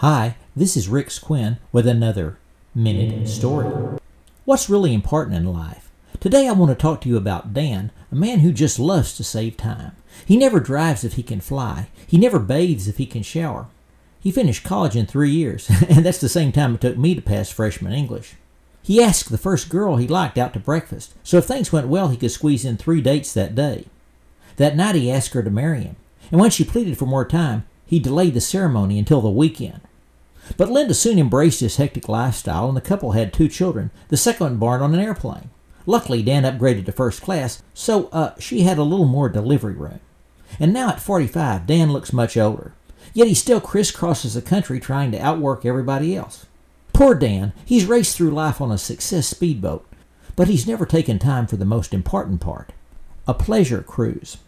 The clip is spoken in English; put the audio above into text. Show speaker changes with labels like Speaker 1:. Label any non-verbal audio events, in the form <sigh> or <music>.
Speaker 1: Hi, this is Rick Quinn with another Minute Story. What's really important in life? Today I want to talk to you about Dan, a man who just loves to save time. He never drives if he can fly. He never bathes if he can shower. He finished college in three years, <laughs> and that's the same time it took me to pass freshman English. He asked the first girl he liked out to breakfast, so if things went well, he could squeeze in three dates that day. That night he asked her to marry him, and when she pleaded for more time, he delayed the ceremony until the weekend. But Linda soon embraced his hectic lifestyle, and the couple had two children, the second one born on an airplane. Luckily, Dan upgraded to first class, so uh, she had a little more delivery room. And now at 45, Dan looks much older. Yet he still crisscrosses the country trying to outwork everybody else. Poor Dan, he's raced through life on a success speedboat, but he's never taken time for the most important part a pleasure cruise.